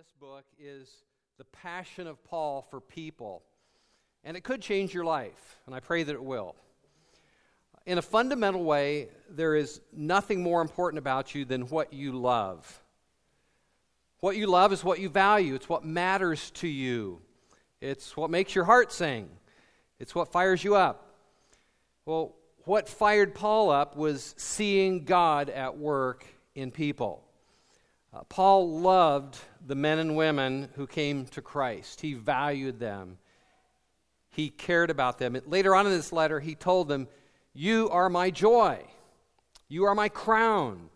this book is the passion of Paul for people. And it could change your life, and I pray that it will. In a fundamental way, there is nothing more important about you than what you love. What you love is what you value, it's what matters to you, it's what makes your heart sing, it's what fires you up. Well, what fired Paul up was seeing God at work in people. Uh, Paul loved the men and women who came to Christ, he valued them, he cared about them. Later on in this letter, he told them, You are my joy, you are my crown.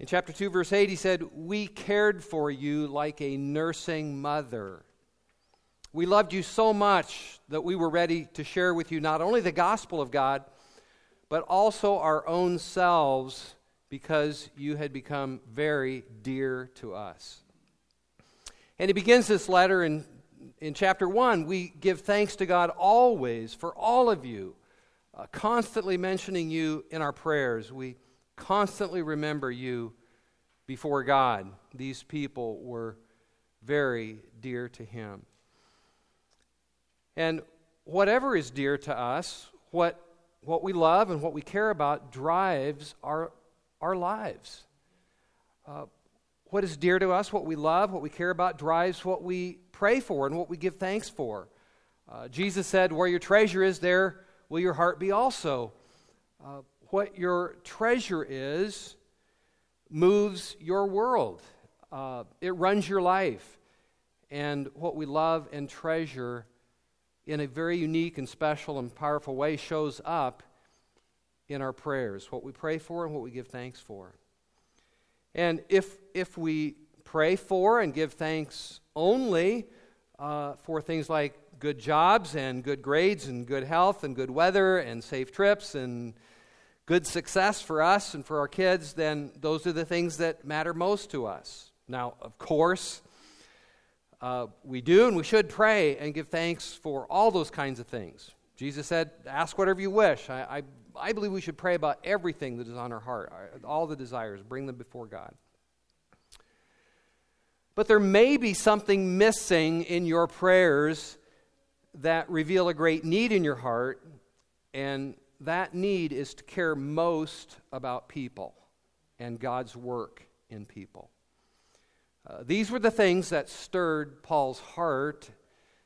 In chapter 2, verse 8, he said, We cared for you like a nursing mother. We loved you so much that we were ready to share with you not only the gospel of God, but also our own selves because you had become very dear to us. And he begins this letter in, in chapter 1. We give thanks to God always for all of you, uh, constantly mentioning you in our prayers. We constantly remember you before God. These people were very dear to him. And whatever is dear to us, what, what we love and what we care about, drives our our lives. Uh, what is dear to us, what we love, what we care about, drives what we pray for and what we give thanks for. Uh, Jesus said, Where your treasure is, there will your heart be also. Uh, what your treasure is moves your world, uh, it runs your life. And what we love and treasure in a very unique and special and powerful way shows up in our prayers, what we pray for and what we give thanks for. And if, if we pray for and give thanks only uh, for things like good jobs and good grades and good health and good weather and safe trips and good success for us and for our kids, then those are the things that matter most to us. Now, of course, uh, we do and we should pray and give thanks for all those kinds of things. Jesus said, Ask whatever you wish. I, I I believe we should pray about everything that is on our heart, all the desires, bring them before God. But there may be something missing in your prayers that reveal a great need in your heart, and that need is to care most about people and God's work in people. Uh, these were the things that stirred Paul's heart.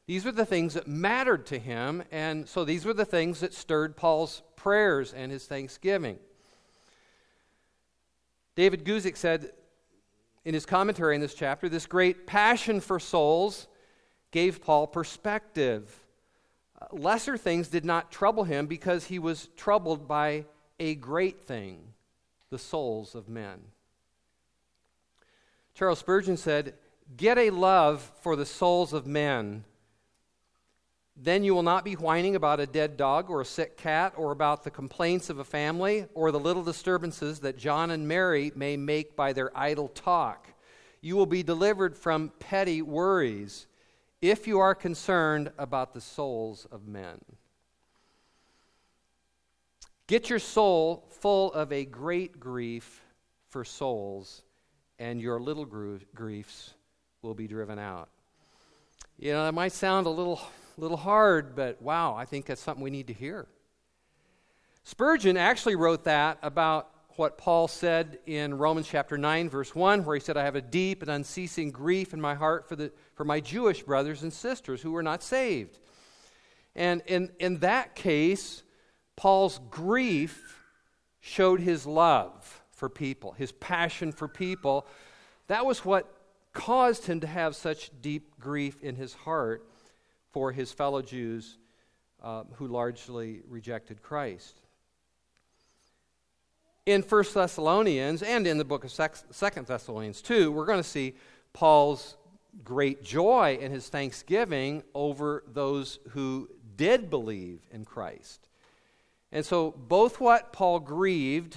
These were the things that mattered to him, and so these were the things that stirred Paul's prayers and his thanksgiving. David Guzik said in his commentary in this chapter this great passion for souls gave Paul perspective. Lesser things did not trouble him because he was troubled by a great thing the souls of men. Charles Spurgeon said, Get a love for the souls of men then you will not be whining about a dead dog or a sick cat or about the complaints of a family or the little disturbances that John and Mary may make by their idle talk. You will be delivered from petty worries if you are concerned about the souls of men. Get your soul full of a great grief for souls, and your little griefs will be driven out. You know, that might sound a little little hard, but wow, I think that's something we need to hear. Spurgeon actually wrote that about what Paul said in Romans chapter 9, verse 1, where he said, I have a deep and unceasing grief in my heart for, the, for my Jewish brothers and sisters who were not saved. And in, in that case, Paul's grief showed his love for people, his passion for people. That was what caused him to have such deep grief in his heart for his fellow Jews uh, who largely rejected Christ. In 1 Thessalonians and in the book of 2 Thessalonians too, we're going to see Paul's great joy and his thanksgiving over those who did believe in Christ. And so, both what Paul grieved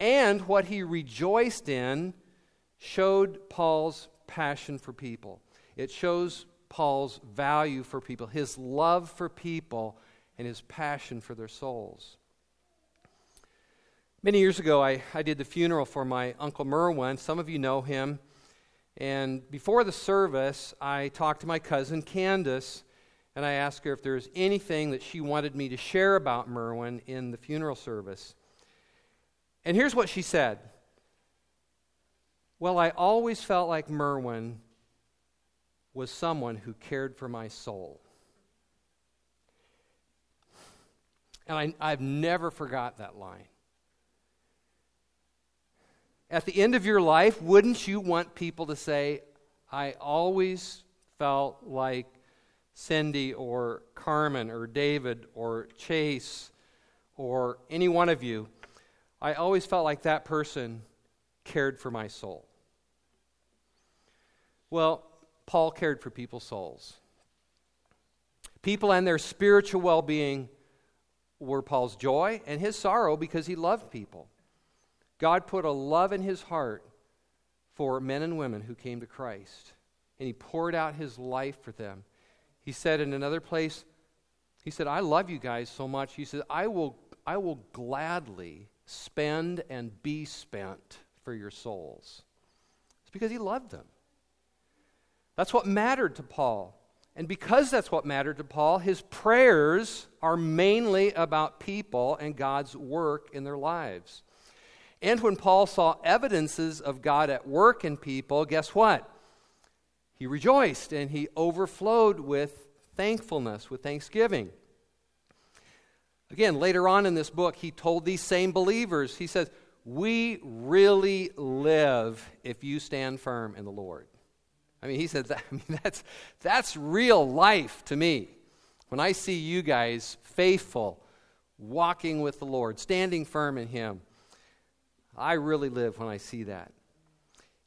and what he rejoiced in showed Paul's passion for people. It shows Paul's value for people, his love for people, and his passion for their souls. Many years ago, I, I did the funeral for my Uncle Merwin. Some of you know him. And before the service, I talked to my cousin Candace, and I asked her if there was anything that she wanted me to share about Merwin in the funeral service. And here's what she said Well, I always felt like Merwin was someone who cared for my soul. And I, I've never forgot that line. At the end of your life, wouldn't you want people to say, I always felt like Cindy or Carmen or David or Chase or any one of you, I always felt like that person cared for my soul. Well, Paul cared for people's souls. People and their spiritual well being were Paul's joy and his sorrow because he loved people. God put a love in his heart for men and women who came to Christ, and he poured out his life for them. He said in another place, he said, I love you guys so much. He said, I will, I will gladly spend and be spent for your souls. It's because he loved them. That's what mattered to Paul. And because that's what mattered to Paul, his prayers are mainly about people and God's work in their lives. And when Paul saw evidences of God at work in people, guess what? He rejoiced and he overflowed with thankfulness, with thanksgiving. Again, later on in this book, he told these same believers, he says, We really live if you stand firm in the Lord. I mean, he said, that, I mean, that's, that's real life to me. When I see you guys faithful, walking with the Lord, standing firm in Him, I really live when I see that.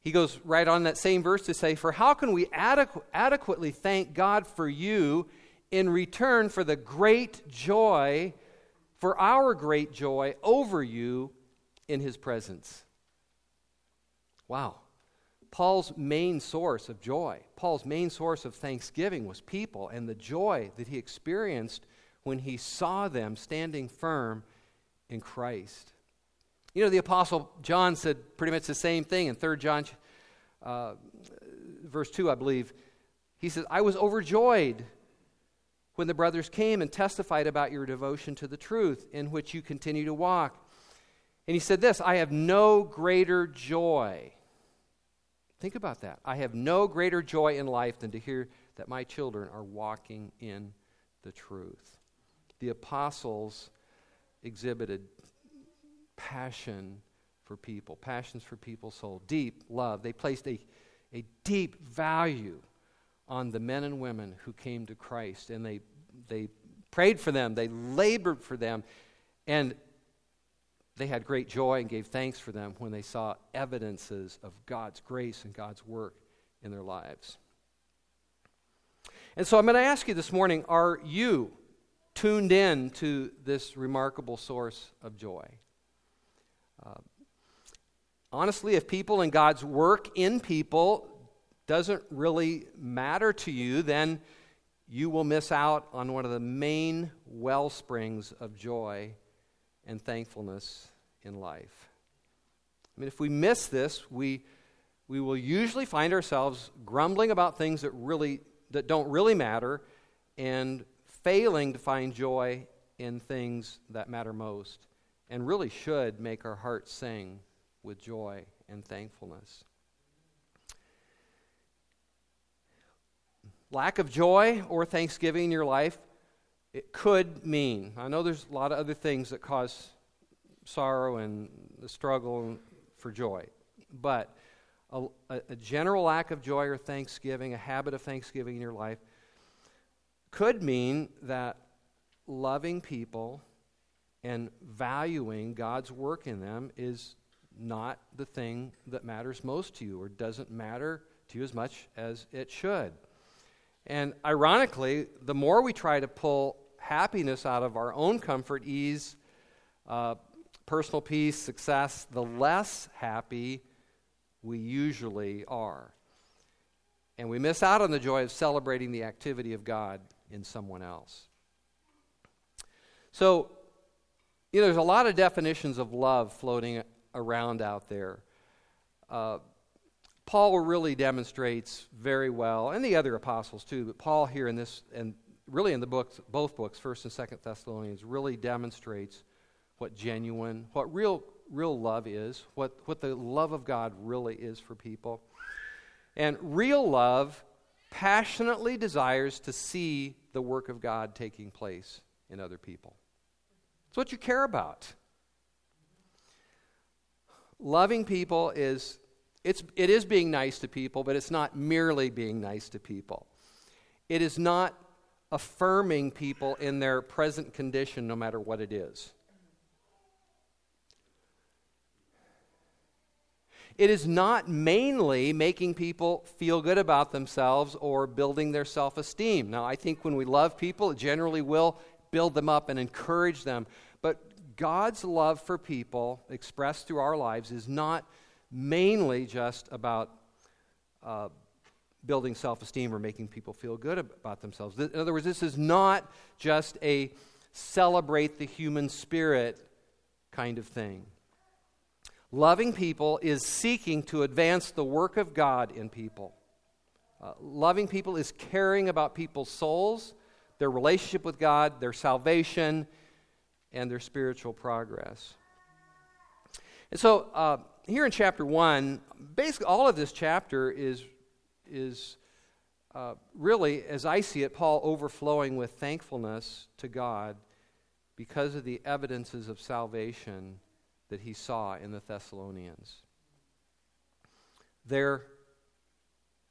He goes right on that same verse to say, For how can we adequ- adequately thank God for you in return for the great joy, for our great joy over you in His presence? Wow. Paul's main source of joy, Paul's main source of thanksgiving was people and the joy that he experienced when he saw them standing firm in Christ. You know, the Apostle John said pretty much the same thing in 3 John uh, verse 2, I believe. He says, I was overjoyed when the brothers came and testified about your devotion to the truth in which you continue to walk. And he said this I have no greater joy Think about that. I have no greater joy in life than to hear that my children are walking in the truth. The apostles exhibited passion for people, passions for people's soul, deep love. They placed a, a deep value on the men and women who came to Christ, and they, they prayed for them, they labored for them, and they had great joy and gave thanks for them when they saw evidences of God's grace and God's work in their lives. And so I'm going to ask you this morning are you tuned in to this remarkable source of joy? Uh, honestly, if people and God's work in people doesn't really matter to you, then you will miss out on one of the main well springs of joy and thankfulness in life. I mean, if we miss this, we, we will usually find ourselves grumbling about things that, really, that don't really matter and failing to find joy in things that matter most and really should make our hearts sing with joy and thankfulness. Lack of joy or thanksgiving in your life it could mean. I know there's a lot of other things that cause sorrow and the struggle for joy, but a, a, general lack of joy or thanksgiving, a habit of thanksgiving in your life, could mean that loving people and valuing God's work in them is not the thing that matters most to you or doesn't matter to you as much as it should. And ironically, the more we try to pull happiness out of our own comfort, ease, uh, personal peace, success, the less happy we usually are. And we miss out on the joy of celebrating the activity of God in someone else. So, you know, there's a lot of definitions of love floating around out there. Uh, Paul really demonstrates very well, and the other apostles too, but Paul here in this, and really in the books, both books, First and Second Thessalonians, really demonstrates what genuine, what real, real love is, what, what the love of God really is for people. And real love passionately desires to see the work of God taking place in other people. It's what you care about. Loving people is it's, it is being nice to people, but it's not merely being nice to people. It is not affirming people in their present condition, no matter what it is. It is not mainly making people feel good about themselves or building their self esteem. Now, I think when we love people, it generally will build them up and encourage them. But God's love for people, expressed through our lives, is not mainly just about uh, building self esteem or making people feel good about themselves. In other words, this is not just a celebrate the human spirit kind of thing. Loving people is seeking to advance the work of God in people. Uh, loving people is caring about people's souls, their relationship with God, their salvation, and their spiritual progress. And so, uh, here in chapter 1, basically all of this chapter is, is uh, really, as I see it, Paul overflowing with thankfulness to God because of the evidences of salvation that he saw in the Thessalonians. Their,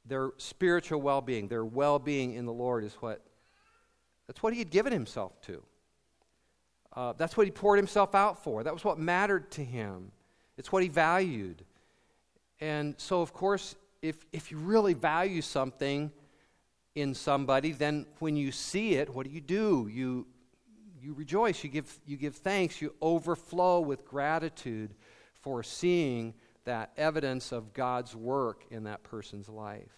their spiritual well being, their well being in the Lord is what that's what he had given himself to. Uh, that's what he poured himself out for. That was what mattered to him. It's what he valued. And so, of course, if, if you really value something in somebody, then when you see it, what do you do? You, you rejoice, you give, you give thanks, you overflow with gratitude for seeing that evidence of God's work in that person's life.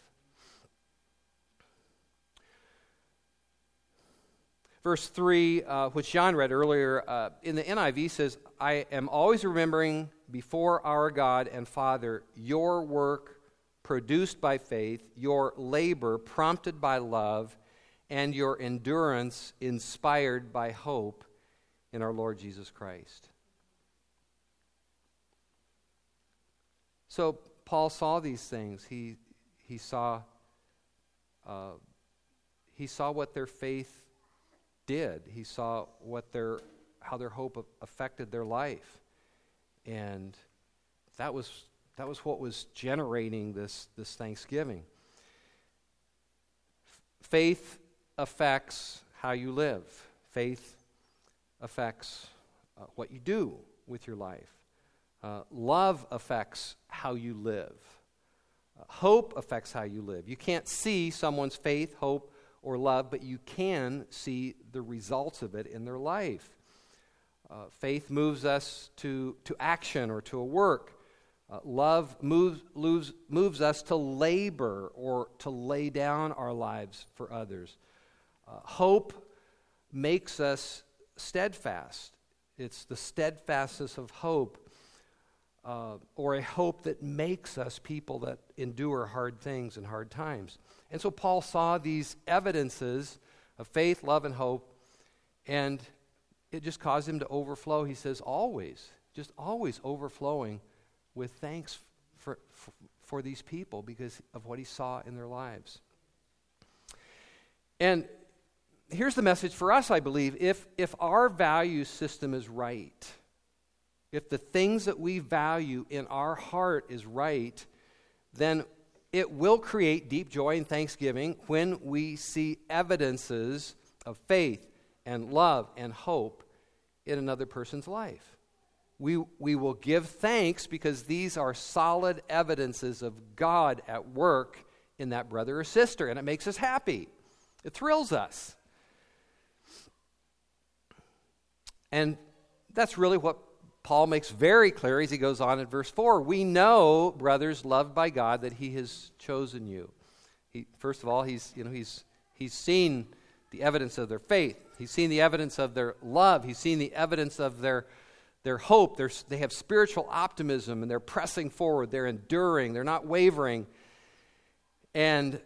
Verse 3, uh, which John read earlier, uh, in the NIV says, I am always remembering before our God and Father your work produced by faith, your labor prompted by love, and your endurance inspired by hope in our Lord Jesus Christ. So Paul saw these things. He, he saw uh, he saw what their faith did. He saw what their how their hope affected their life. And that was, that was what was generating this, this Thanksgiving. Faith affects how you live, faith affects uh, what you do with your life. Uh, love affects how you live. Uh, hope affects how you live. You can't see someone's faith, hope, or love, but you can see the results of it in their life. Uh, faith moves us to, to action or to a work. Uh, love moves, moves, moves us to labor or to lay down our lives for others. Uh, hope makes us steadfast. It's the steadfastness of hope, uh, or a hope that makes us people that endure hard things and hard times. And so Paul saw these evidences of faith, love, and hope, and it just caused him to overflow. He says, always, just always overflowing with thanks for, for, for, these people because of what he saw in their lives. And here's the message for us, I believe. If, if our value system is right, if the things that we value in our heart is right, then it will create deep joy and thanksgiving when we see evidences of faith and love and hope in another person's life. We, we will give thanks because these are solid evidences of God at work in that brother or sister, and it makes us happy. It thrills us. And that's really what Paul makes very clear as he goes on in verse 4. We know, brothers, loved by God, that he has chosen you. He, first of all, he's, you know, he's, he's seen the evidence of their faith. He's seen the evidence of their love. He's seen the evidence of their, their hope, their, they have spiritual optimism, and they're pressing forward, they're enduring, they're not wavering. And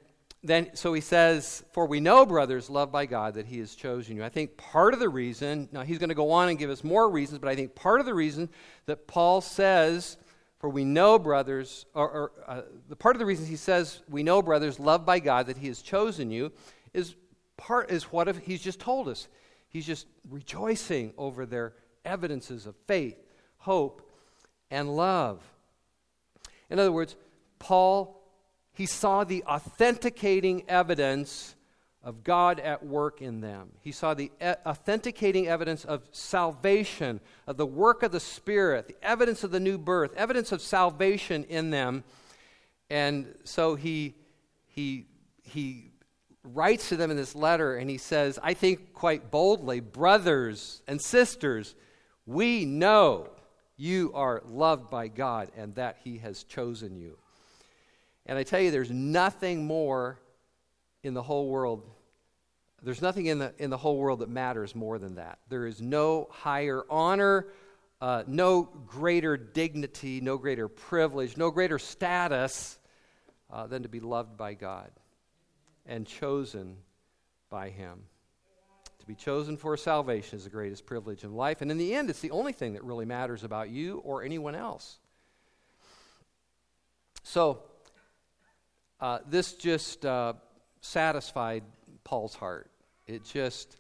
then, so he says, For we know, brothers, loved by God, that he has chosen you. I think part of the reason, now he's going to go on and give us more reasons, but I think part of the reason that Paul says, For we know, brothers, or, or uh, the part of the reason he says, We know, brothers, loved by God, that he has chosen you, is part is what if he's just told us. He's just rejoicing over their evidences of faith, hope, and love. In other words, Paul, he saw the authenticating evidence of God at work in them. He saw the e- authenticating evidence of salvation, of the work of the Spirit, the evidence of the new birth, evidence of salvation in them. And so he, he, he writes to them in this letter and he says, I think quite boldly, brothers and sisters, we know you are loved by God and that he has chosen you. And I tell you, there's nothing more in the whole world. There's nothing in the, in the whole world that matters more than that. There is no higher honor, uh, no greater dignity, no greater privilege, no greater status uh, than to be loved by God and chosen by Him. To be chosen for salvation is the greatest privilege in life. And in the end, it's the only thing that really matters about you or anyone else. So, uh, this just uh, satisfied Paul's heart. It just,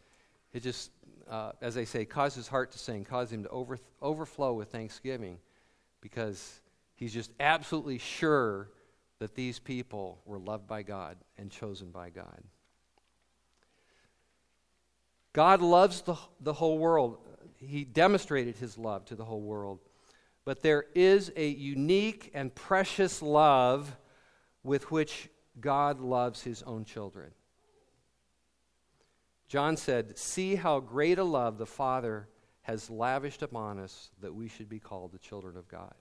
it just, uh, as they say, caused his heart to sing, caused him to over, overflow with thanksgiving, because he's just absolutely sure that these people were loved by God and chosen by God. God loves the, the whole world. He demonstrated his love to the whole world. But there is a unique and precious love with which God loves his own children. John said, See how great a love the Father has lavished upon us that we should be called the children of God.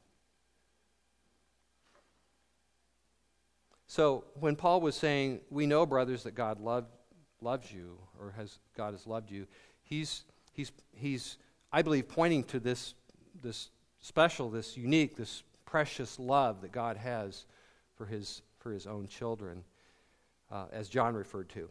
So when Paul was saying, We know, brothers, that God loved, loves you, or has, God has loved you, he's, he's, he's, I believe, pointing to this, this special, this unique, this precious love that God has for his, for his own children, uh, as John referred to.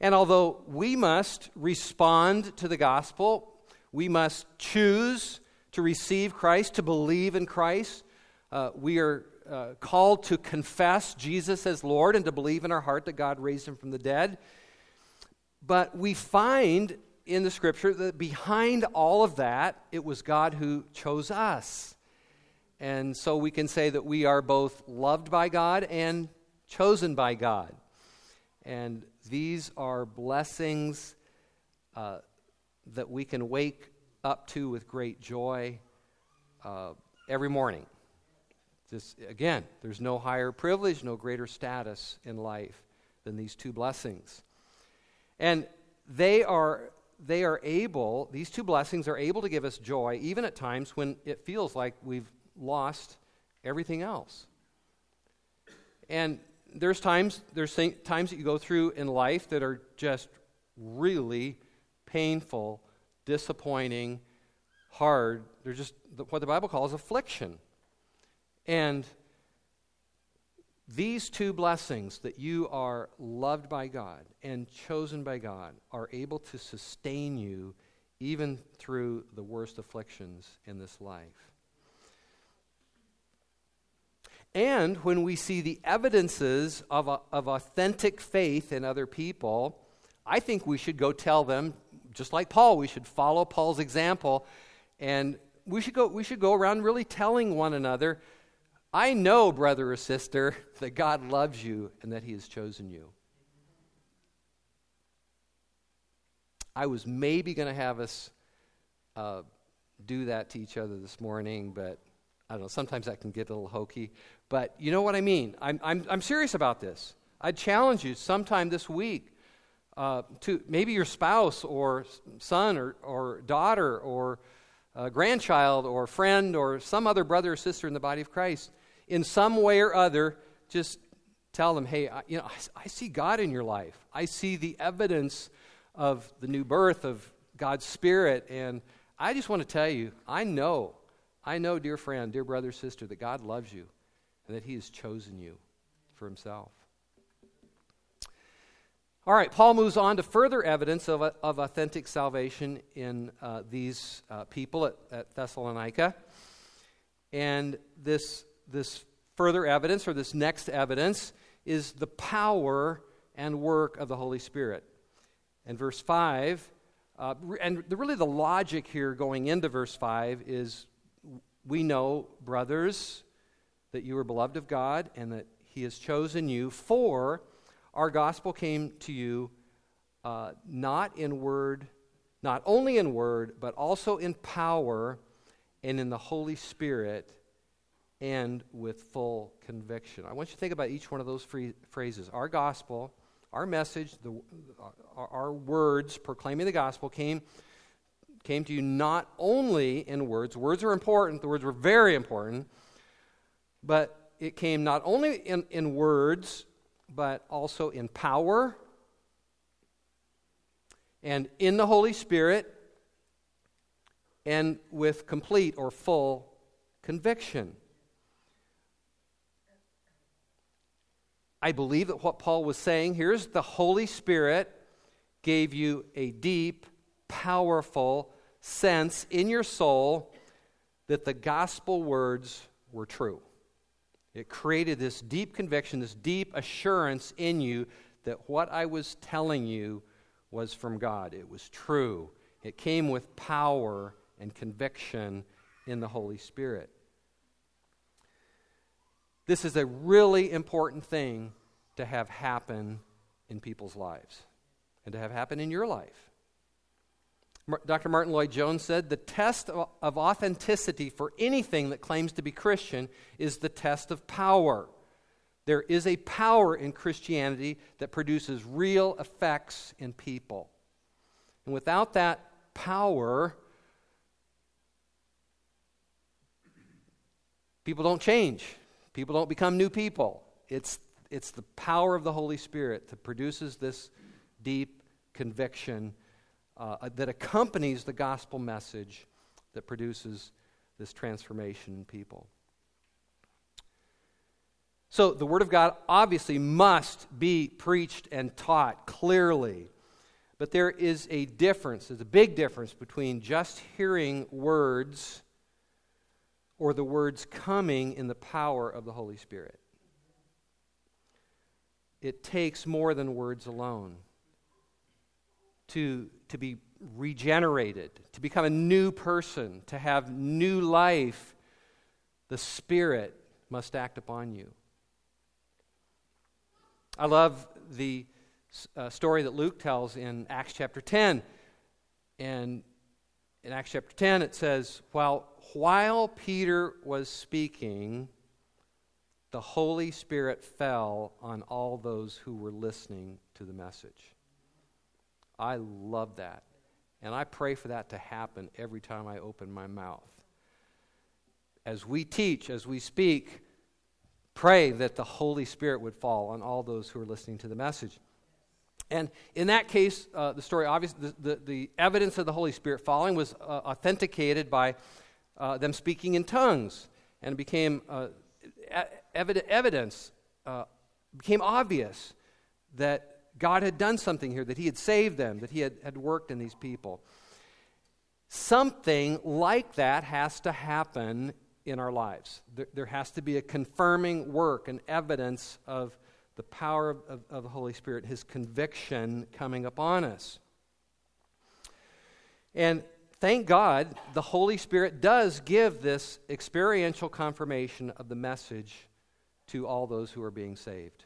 And although we must respond to the gospel, we must choose to receive Christ, to believe in Christ, uh, we are uh, called to confess Jesus as Lord and to believe in our heart that God raised him from the dead. But we find in the scripture that behind all of that, it was God who chose us. And so we can say that we are both loved by God and chosen by God. And these are blessings uh, that we can wake up to with great joy uh, every morning. Just, again, there's no higher privilege, no greater status in life than these two blessings. And they are, they are able, these two blessings are able to give us joy even at times when it feels like we've lost everything else. And there's times, there's th- times that you go through in life that are just really painful, disappointing, hard. They're just what the Bible calls affliction. And these two blessings that you are loved by God and chosen by God are able to sustain you even through the worst afflictions in this life. And when we see the evidences of, a, of authentic faith in other people, I think we should go tell them, just like Paul, we should follow Paul's example, and we should go, we should go around really telling one another I know, brother or sister, that God loves you and that He has chosen you. I was maybe going to have us uh, do that to each other this morning, but I don't know. Sometimes that can get a little hokey. But you know what I mean. I'm, I'm, I'm serious about this. I'd challenge you sometime this week uh, to maybe your spouse or son or, or daughter or grandchild or friend or some other brother or sister in the body of Christ in some way or other, just tell them, hey, I, you know, I, I see God in your life. I see the evidence of the new birth of God's Spirit, and I just want to tell you, I know, I know, dear friend, dear brother, sister, that God loves you and that He has chosen you for Himself. All right, Paul moves on to further evidence of, of authentic salvation in uh, these uh, people at, at Thessalonica. And this, this further evidence, or this next evidence, is the power and work of the Holy Spirit. And verse 5, uh, and the, really the logic here going into verse 5 is we know, brothers, that you are beloved of God and that He has chosen you, for our gospel came to you uh, not in word, not only in word, but also in power and in the Holy Spirit and with full conviction. I want you to think about each one of those free, phrases. Our gospel, our message, the, uh, our, our words proclaiming the gospel came, came to you not only in words, words are important, the words were very important, but it came not only in, in words, but also in power and in the Holy Spirit and with complete or full conviction. I believe that what Paul was saying here is the Holy Spirit gave you a deep, powerful sense in your soul that the gospel words were true. It created this deep conviction, this deep assurance in you that what I was telling you was from God. It was true. It came with power and conviction in the Holy Spirit. This is a really important thing to have happen in people's lives and to have happen in your life. Dr. Martyn Lloyd-Jones said the test of authenticity for anything that claims to be Christian is the test of power. There is a power in Christianity that produces real effects in people. And without that power, people don't change. People don't become new people. It's, it's the power of the Holy Spirit that produces this deep conviction uh, that accompanies the gospel message that produces this transformation in people. So, the Word of God obviously must be preached and taught clearly. But there is a difference, there's a big difference between just hearing words or the words coming in the power of the Holy Spirit. It takes more than words alone to, to be regenerated, to become a new person, to have new life. The Spirit must act upon you. I love the uh, story that Luke tells in Acts chapter 10. And in Acts chapter 10, it says, While while Peter was speaking, the Holy Spirit fell on all those who were listening to the message. I love that. And I pray for that to happen every time I open my mouth. As we teach, as we speak, pray that the Holy Spirit would fall on all those who are listening to the message. And in that case, uh, the story, obviously, the, the, the, evidence of the Holy Spirit falling was uh, authenticated by uh, them speaking in tongues. And it became uh, evidence, uh, became obvious that God had done something here, that He had saved them, that He had, had worked in these people. Something like that has to happen in our lives. There, there has to be a confirming work, an evidence of the power of, of, of the Holy Spirit, His conviction coming upon us. And thank God, the Holy Spirit does give this experiential confirmation of the message to all those who are being saved.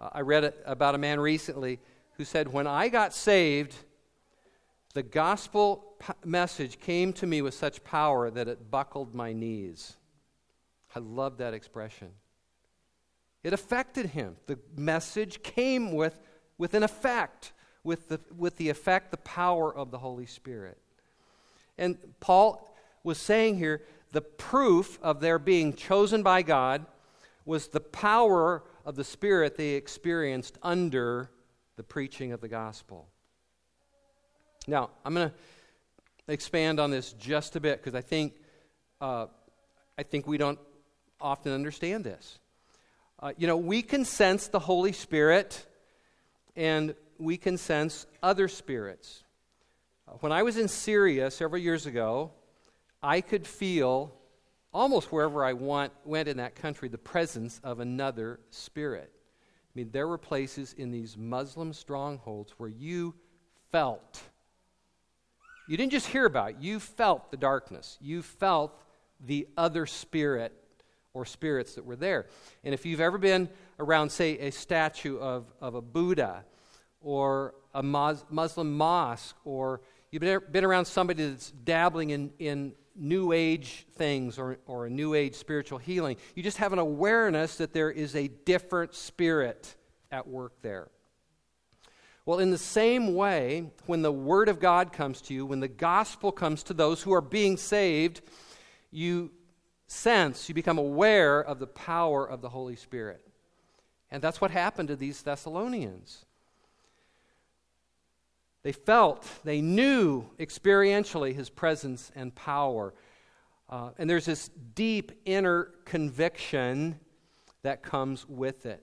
Uh, I read about a man recently who said, When I got saved, the gospel message came to me with such power that it buckled my knees. I love that expression. It affected him. The message came with, with an effect with the, with the effect, the power of the Holy Spirit. And Paul was saying here the proof of their being chosen by God was the power of the Spirit they experienced under the preaching of the gospel. Now, I'm going to expand on this just a bit because I think, uh, I think we don't often understand this. Uh, you know, we can sense the Holy Spirit and we can sense other spirits. Uh, when I was in Syria several years ago, I could feel almost wherever I want, went in that country the presence of another spirit. I mean, there were places in these Muslim strongholds where you felt. You didn't just hear about it, you felt the darkness. You felt the other spirit or spirits that were there. And if you've ever been around, say, a statue of, of a Buddha or a Muslim mosque, or you've been, around somebody that's dabbling in, in new age things or, or a new age spiritual healing, you just have an awareness that there is a different spirit at work there. Well, in the same way, when the Word of God comes to you, when the gospel comes to those who are being saved, you sense, you become aware of the power of the Holy Spirit. And that's what happened to these Thessalonians. They felt, they knew experientially his presence and power. Uh, and there's this deep inner conviction that comes with it.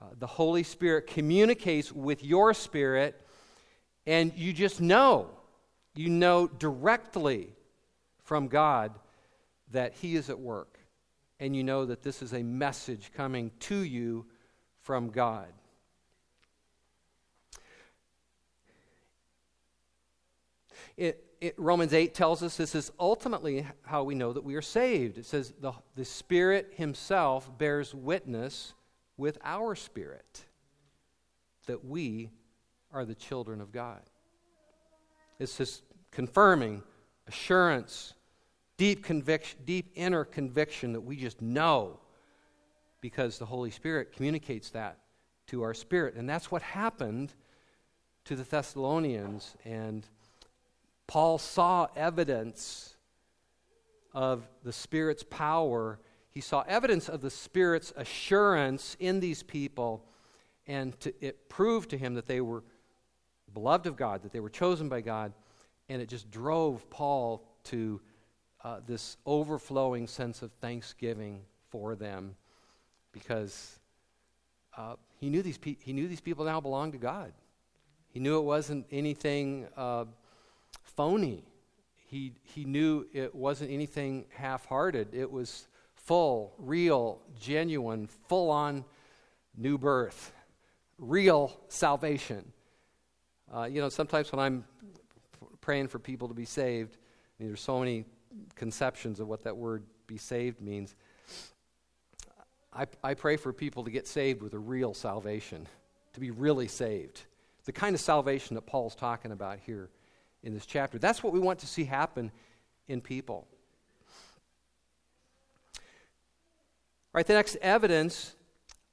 Uh, the Holy Spirit communicates with your spirit, and you just know, you know directly from God that He is at work, and you know that this is a message coming to you from God. It, it, Romans 8 tells us this is ultimately how we know that we are saved. It says the, the Spirit Himself bears witness with our spirit that we are the children of God. It's just confirming assurance deep conviction, deep inner conviction that we just know because the Holy Spirit communicates that to our spirit. And that's what happened to the Thessalonians. And Paul saw evidence of the Spirit's power. He saw evidence of the Spirit's assurance in these people. And to, it proved to him that they were beloved of God, that they were chosen by God. And it just drove Paul to uh, this overflowing sense of thanksgiving for them because uh, he, knew these pe- he knew these people now belonged to God. He knew it wasn't anything uh, phony. He, he knew it wasn't anything half hearted. It was full, real, genuine, full on new birth, real salvation. Uh, you know, sometimes when I'm praying for people to be saved, there's so many conceptions of what that word be saved means. I, I pray for people to get saved with a real salvation, to be really saved. The kind of salvation that Paul's talking about here in this chapter. That's what we want to see happen in people. All right, the next evidence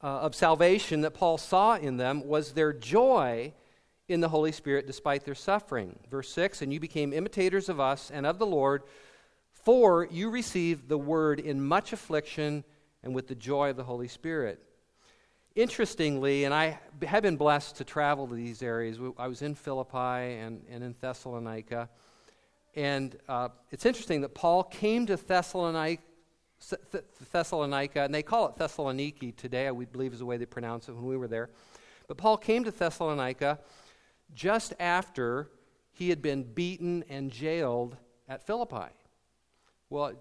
uh, of salvation that Paul saw in them was their joy in the Holy Spirit despite their suffering. Verse 6 And you became imitators of us and of the Lord for you received the word in much affliction and with the joy of the Holy Spirit. Interestingly, and I have been blessed to travel to these areas. I was in Philippi and, and in Thessalonica. And uh, it's interesting that Paul came to Thessalonica, Thessalonica, and they call it Thessaloniki today, I believe is the way they pronounce it when we were there. But Paul came to Thessalonica just after he had been beaten and jailed at Philippi. Well,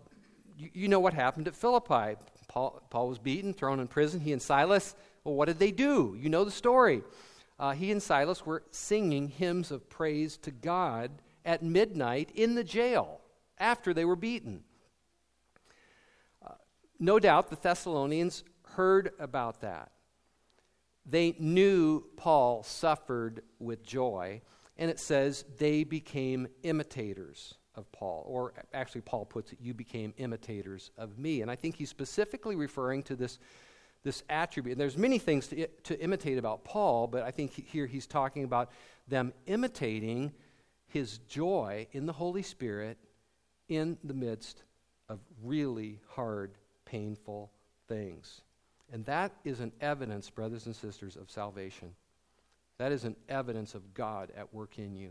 you, you know what happened at Philippi. Paul, Paul, was beaten, thrown in prison. He and Silas, well, what did they do? You know the story. Uh, he and Silas were singing hymns of praise to God at midnight in the jail after they were beaten. Uh, no doubt the Thessalonians heard about that. They knew Paul suffered with joy, and it says they became imitators of Paul. Or actually, Paul puts it, you became imitators of me. And I think he's specifically referring to this, this attribute. And there's many things to, to imitate about Paul, but I think here he's talking about them imitating his joy in the Holy Spirit in the midst of really hard, painful things. And that is an evidence, brothers and sisters, of salvation. That is an evidence of God at work in you.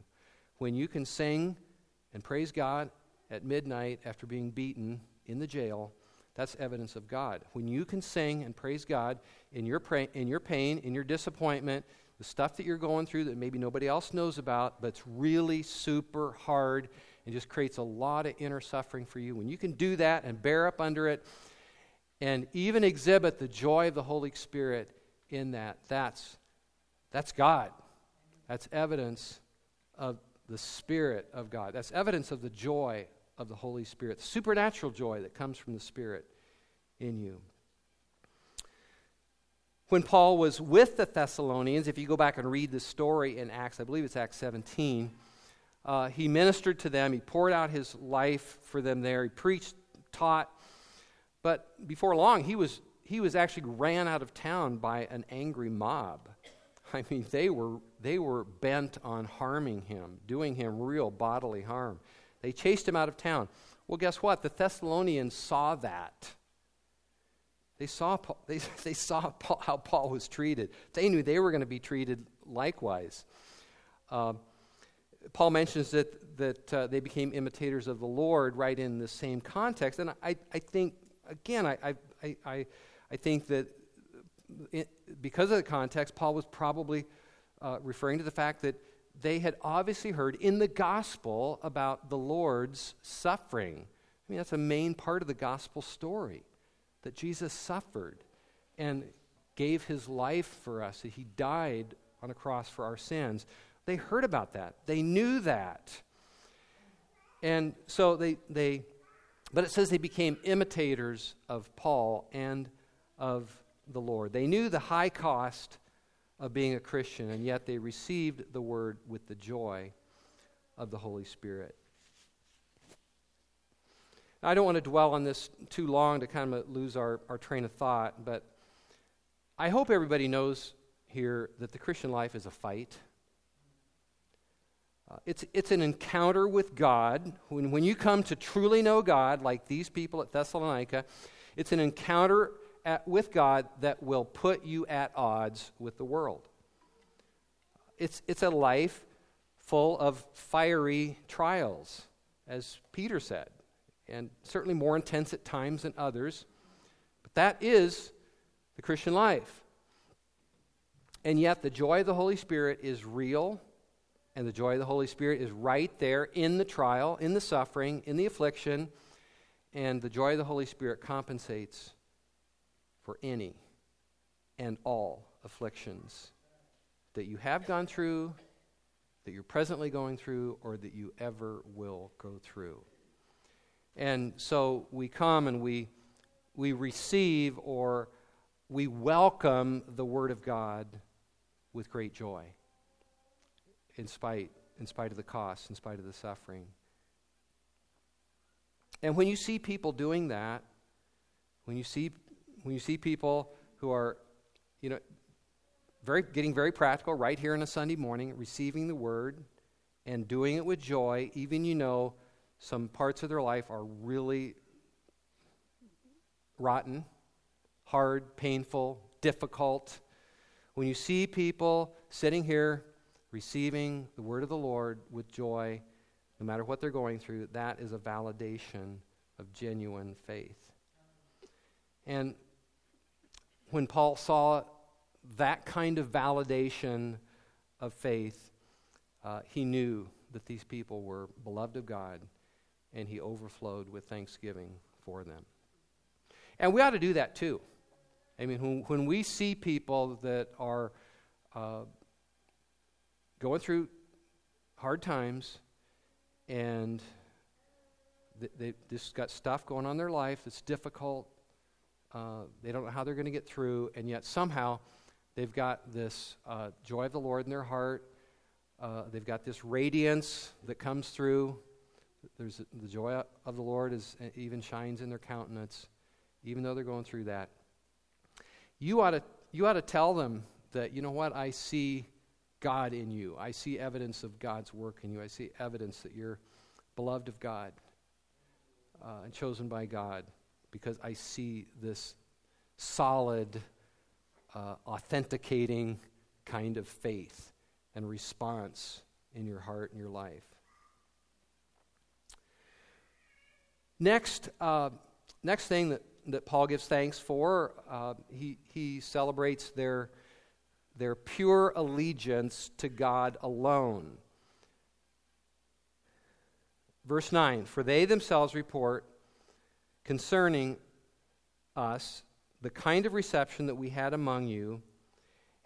When you can sing and praise God at midnight after being beaten in the jail, that's evidence of God. When you can sing and praise God in your, in your pain, in your disappointment, the stuff that you're going through that maybe nobody else knows about, but it's really super hard and just creates a lot of inner suffering for you. When you can do that and bear up under it and even exhibit the joy of the Holy Spirit in that, that's, that's God. That's evidence of the Spirit of God. That's evidence of the joy of the Holy Spirit, the supernatural joy that comes from the Spirit in you. When Paul was with the Thessalonians, if you go back and read the story in Acts, I believe it's Acts 17, uh, he ministered to them. He poured out his life for them there. He preached, taught. But before long, he was, he was actually ran out of town by an angry mob. I mean, they were, they were bent on harming him, doing him real bodily harm. They chased him out of town. Well, guess what? The Thessalonians saw that. They saw, Paul, they, they saw Paul, how Paul was treated. They knew they were going to be treated likewise. Uh, Paul mentions that, that uh, they became imitators of the Lord right in the same context. And I, I think, again, I, I, I, I think that it, because of the context, Paul was probably uh, referring to the fact that they had obviously heard in the gospel about the Lord's suffering. I mean, that's a main part of the gospel story that Jesus suffered and gave his life for us, that he died on a cross for our sins. They heard about that, they knew that. And so they, they but it says they became imitators of Paul and of the Lord. They knew the high cost of being a Christian, and yet they received the word with the joy of the Holy Spirit. I don't want to dwell on this too long to kind of lose our, our train of thought, but I hope everybody knows here that the Christian life is a fight. Uh, it's, it's an encounter with God. When, when you come to truly know God, like these people at Thessalonica, it's an encounter at, with God that will put you at odds with the world. It's, it's a life full of fiery trials, as Peter said, and certainly more intense at times than others. But that is the Christian life. And yet, the joy of the Holy Spirit is real, and the joy of the Holy Spirit is right there in the trial, in the suffering, in the affliction, and the joy of the Holy Spirit compensates for any and all afflictions that you have gone through, that you're presently going through, or that you ever will go through. And so we come and we, we receive or we welcome the Word of God with great joy, in spite, in spite of the cost, in spite of the suffering. And when you see people doing that, when you see when you see people who are, you know, very, getting very practical right here on a Sunday morning, receiving the word and doing it with joy, even you know some parts of their life are really rotten, hard, painful, difficult. When you see people sitting here receiving the word of the Lord with joy, no matter what they're going through, that is a validation of genuine faith. And when Paul saw that kind of validation of faith, uh, he knew that these people were beloved of God and he overflowed with thanksgiving for them. And we ought to do that too. I mean, when, when we see people that are uh, going through hard times and they, they just got stuff going on in their life that's difficult uh, they don't know how they're going to get through, and yet somehow they've got this uh, joy of the Lord in their heart. Uh, they've got this radiance that comes through. There's the joy of the Lord is uh, even shines in their countenance, even though they're going through that. You ought to you ought to tell them that you know what I see God in you. I see evidence of God's work in you. I see evidence that you're beloved of God uh, and chosen by God because I see this solid, uh, authenticating kind of faith and response in your heart and your life. Next, uh, next thing that, that Paul gives thanks for, uh, he, he celebrates their, their pure allegiance to God alone. Verse 9 For they themselves report concerning us the kind of reception that we had among you,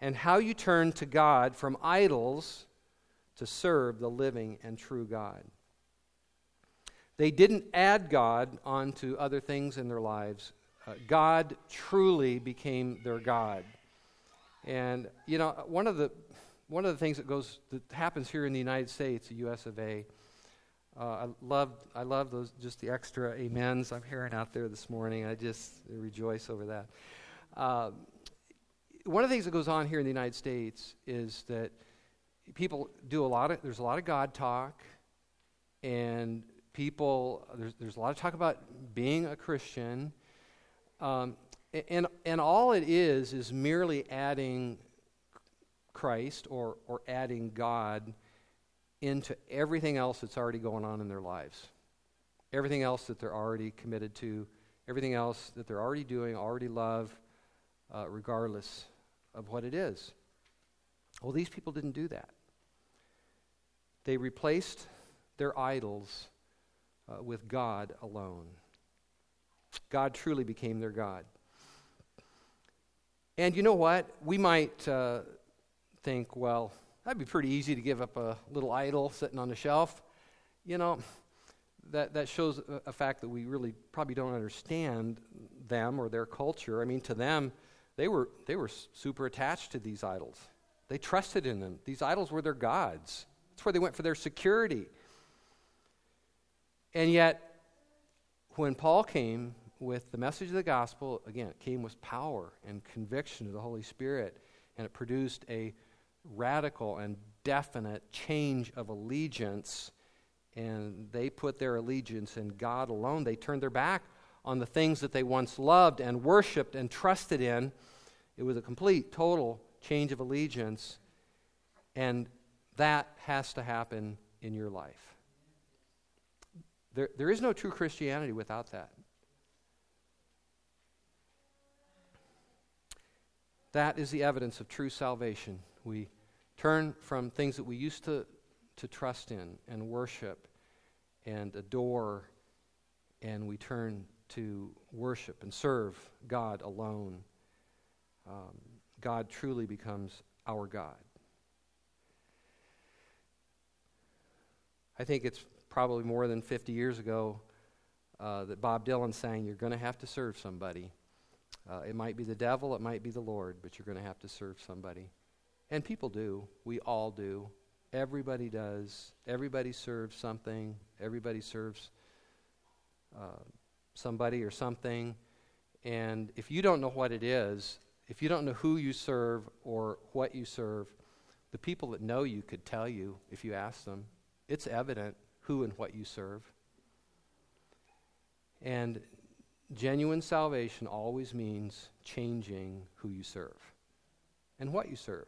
and how you turned to God from idols to serve the living and true God. They didn't add God onto other things in their lives. Uh, God truly became their God. And you know, one of the one of the things that goes that happens here in the United States, the U.S. of A. Uh, I love I love those just the extra amens I'm hearing out there this morning. I just rejoice over that. Uh, one of the things that goes on here in the United States is that people do a lot of there's a lot of God talk, and people, there's, there's a lot of talk about being a Christian. Um, and, and all it is is merely adding Christ or, or adding God into everything else that's already going on in their lives. Everything else that they're already committed to, everything else that they're already doing, already love, uh, regardless of what it is. Well, these people didn't do that. They replaced their idols uh, with God alone. God truly became their God. And you know what? We might uh, think, well, that'd be pretty easy to give up a little idol sitting on the shelf. You know, that, that shows a, a, fact that we really probably don't understand them or their culture. I mean, to them, they were, they were super attached to these idols. They trusted in them. These idols were their gods. That's where they went for their security. And yet, when Paul came with the message of the gospel, again, it came with power and conviction of the Holy Spirit, and it produced a radical and definite change of allegiance. And they put their allegiance in God alone. They turned their back on the things that they once loved and worshiped and trusted in. It was a complete, total change of allegiance. And that has to happen in your life. There, there is no true Christianity without that. That is the evidence of true salvation. We turn from things that we used to, to trust in and worship and adore, and we turn to worship and serve God alone. Um, God truly becomes our God. I think it's probably more than 50 years ago uh, that Bob Dylan sang, You're going to have to serve somebody. Uh, it might be the devil, it might be the Lord, but you're going to have to serve somebody. And people do. We all do. Everybody does. Everybody serves something. Everybody serves uh, somebody or something. And if you don't know what it is, if you don't know who you serve or what you serve, the people that know you could tell you if you ask them. It's evident who and what you serve. And genuine salvation always means changing who you serve and what you serve.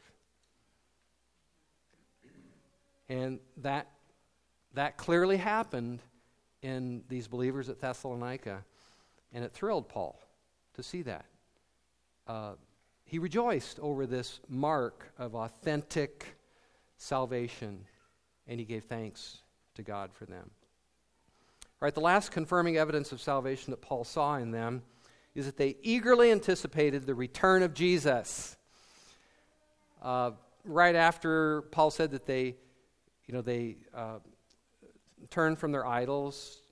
And that, that clearly happened in these believers at Thessalonica. And it thrilled Paul to see that. Uh, he rejoiced over this mark of authentic salvation, and he gave thanks to God for them. All right, the last confirming evidence of salvation that Paul saw in them is that they eagerly anticipated the return of Jesus. Uh, right after Paul said that they, you know, they uh, turned from their idols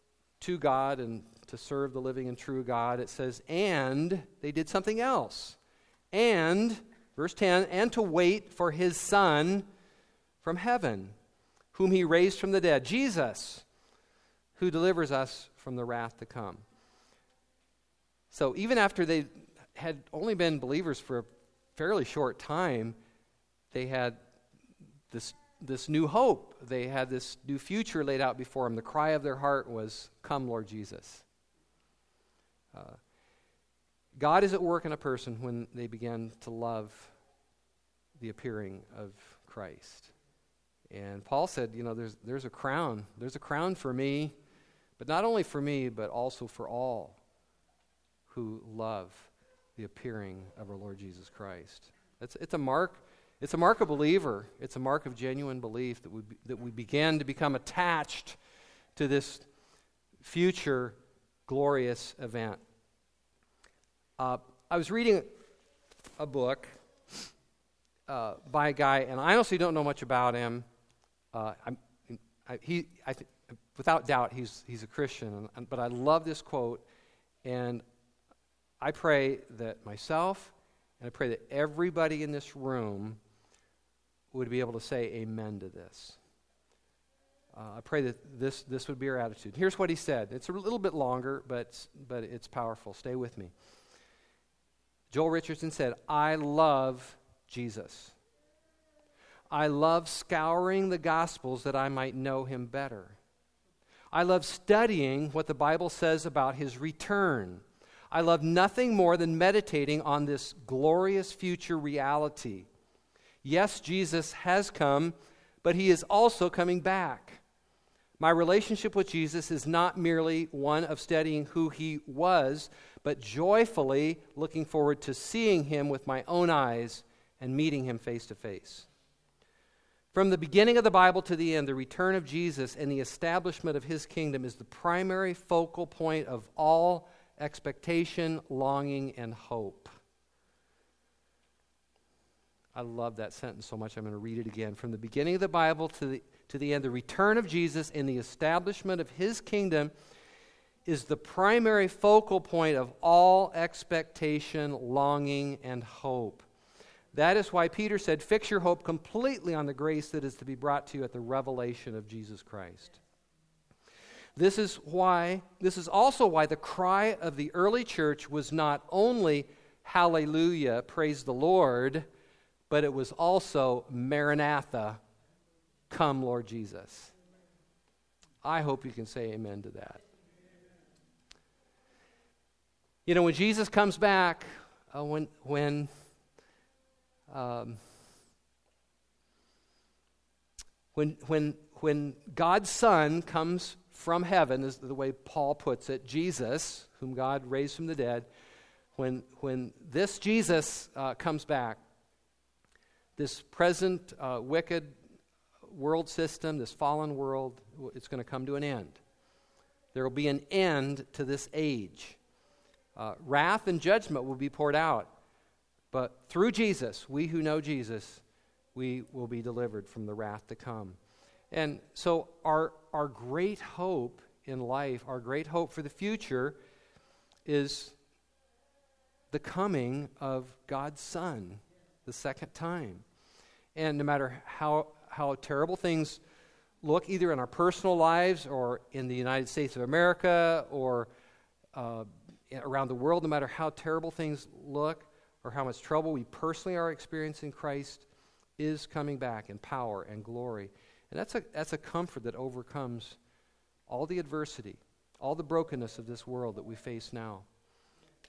to God and to serve the living and true God, it says, and they did something else. And, verse 10, and to wait for his Son from heaven whom he raised from the dead, Jesus, who delivers us from the wrath to come. So even after they had only been believers for a fairly short time, they had this, this new hope. They had this new future laid out before them. The cry of their heart was, Come, Lord Jesus. Uh, God is at work in a person when they begin to love the appearing of Christ. And Paul said, you know, there's, there's a crown. There's a crown for me But not only for me, but also for all who love the appearing of our Lord Jesus Christ. It's, it's a mark. It's a mark of believer. It's a mark of genuine belief that we, that we begin to become attached to this future glorious event. Uh, I was reading a book uh, by a guy, and I honestly don't know much about him. Uh, I, he, I th- without doubt, he's, he's a Christian, and, but I love this quote, and I pray that myself and I pray that everybody in this room would be able to say amen to this. Uh, I pray that this, this would be our attitude. Here's what he said. It's a little bit longer, but, but it's powerful. Stay with me. Joel Richardson said, I love Jesus. I love scouring the Gospels that I might know him better. I love studying what the Bible says about his return. I love nothing more than meditating on this glorious future reality. Yes, Jesus has come, but he is also coming back. My relationship with Jesus is not merely one of studying who he was, but joyfully looking forward to seeing him with my own eyes and meeting him face to face. From the beginning of the Bible to the end, the return of Jesus and the establishment of his kingdom is the primary focal point of all expectation, longing, and hope. I love that sentence so much, I'm going to read it again. From the beginning of the Bible to the, to the end, the return of Jesus and the establishment of his kingdom is the primary focal point of all expectation, longing, and hope. That is why Peter said, Fix your hope completely on the grace that is to be brought to you at the revelation of Jesus Christ. This is why, this is also why the cry of the early church was not only Hallelujah, praise the Lord, but it was also Maranatha, come, Lord Jesus. I hope you can say amen to that. You know, when Jesus comes back, uh, when, when, um, when, when, when God's Son comes from heaven, is the way Paul puts it, Jesus, whom God raised from the dead, when, when this Jesus uh, comes back, this present uh, wicked world system, this fallen world, it's going to come to an end. There will be an end to this age. Uh, wrath and judgment will be poured out. But through Jesus, we who know Jesus, we will be delivered from the wrath to come. And so, our, our great hope in life, our great hope for the future, is the coming of God's Son the second time. And no matter how, how terrible things look, either in our personal lives or in the United States of America or uh, around the world, no matter how terrible things look or how much trouble we personally are experiencing, Christ is coming back in power and glory. And that's a, that's a comfort that overcomes all the adversity, all the brokenness of this world that we face now.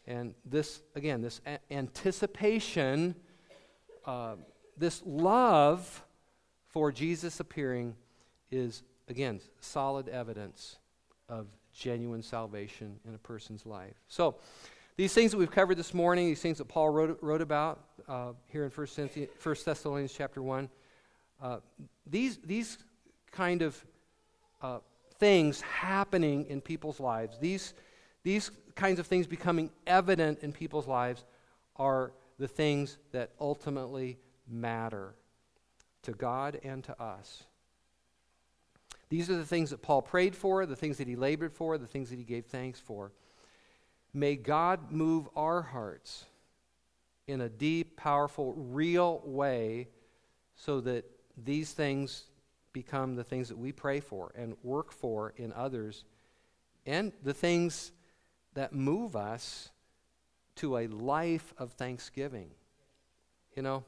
And this, again, this a- anticipation, uh, this love for Jesus appearing is, again, solid evidence of genuine salvation in a person's life. So, these things that we've covered this morning, these things that Paul wrote, wrote about uh, here in 1 Thessalonians chapter 1, uh, these, these kind of uh, things happening in people's lives, these, these kinds of things becoming evident in people's lives, are the things that ultimately matter to God and to us. These are the things that Paul prayed for, the things that he labored for, the things that he gave thanks for. May God move our hearts in a deep, powerful, real way so that these things become the things that we pray for and work for in others and the things that move us to a life of thanksgiving. You know,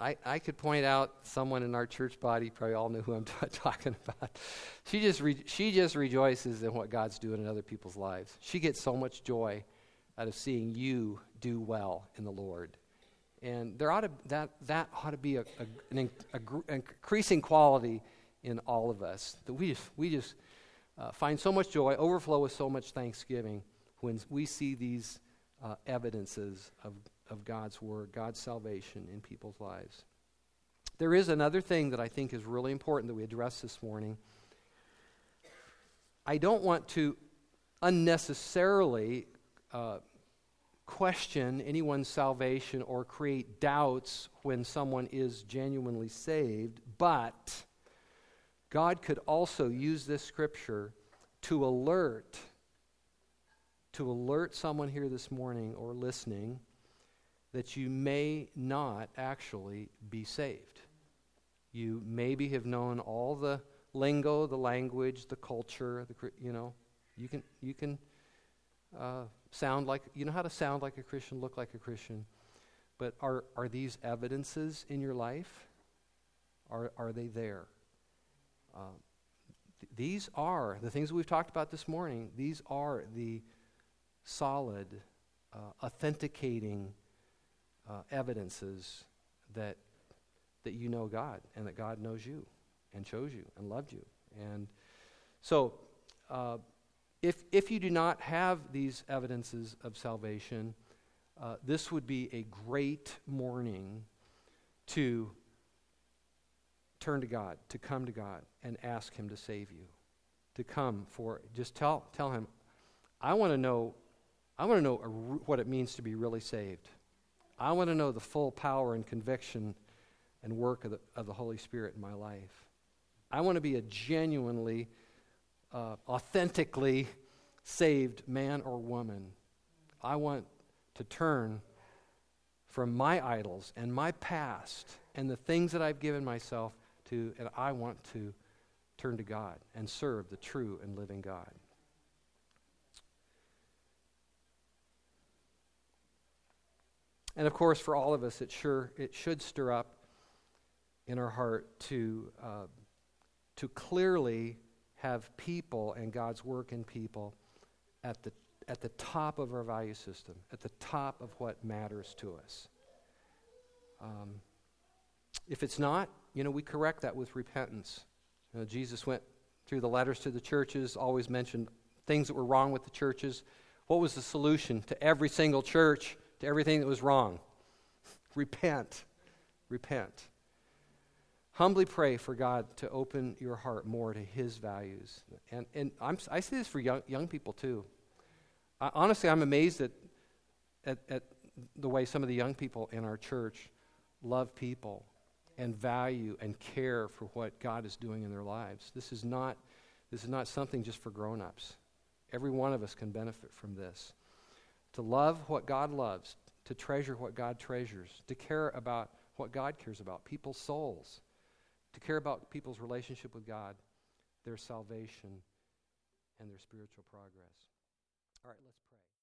I, I could point out someone in our church body, probably all know who I'm t- talking about. She just, re- she just rejoices in what God's doing in other people's lives. She gets so much joy out of seeing you do well in the Lord. And there ought to, that, that ought to be a, a, an, increasing quality in all of us. That we just, we just, uh, find so much joy, overflow with so much thanksgiving when we see these uh, evidences of, of God's Word, God's salvation in people's lives. There is another thing that I think is really important that we address this morning. I don't want to unnecessarily uh, question anyone's salvation or create doubts when someone is genuinely saved, but God could also use this scripture to alert to alert someone here this morning or listening that you may not actually be saved. You maybe have known all the lingo, the language, the culture, the you know, you can you can uh, sound like you know how to sound like a Christian, look like a Christian, but are are these evidences in your life? Are are they there? Uh, th- these are the things we've talked about this morning. These are the solid, uh, authenticating uh, evidences that that you know God and that God knows you and chose you and loved you. And so, uh, if, if you do not have these evidences of salvation, uh, this would be a great morning to turn to God, to come to God and ask Him to save you. To come for, just tell, tell Him, I want to know, I want to know what it means to be really saved. I want to know the full power and conviction and work of the, of the Holy Spirit in my life. I want to be a genuinely uh, authentically saved man or woman. I want to turn from my idols and my past and the things that I've given myself to, and I want to turn to God and serve the true and living God. And of course, for all of us, it sure it should stir up in our heart to uh, to clearly have people and God's work in people at the, at the top of our value system, at the top of what matters to us. Um, if it's not, you know, we correct that with repentance. You know, Jesus went through the letters to the churches, always mentioned things that were wrong with the churches. What was the solution to every single church, to everything that was wrong? Repent. Repent. Humbly pray for God to open your heart more to His values. And, and I'm, i say this for young, young people too. I, honestly, I'm amazed at, at, at the way some of the young people in our church love people and value and care for what God is doing in their lives. This is not, this is not something just for grown ups. Every one of us can benefit from this. To love what God loves, to treasure what God treasures, to care about what God cares about, people's souls to care about people's relationship with God, their salvation, and their spiritual progress. All right, let's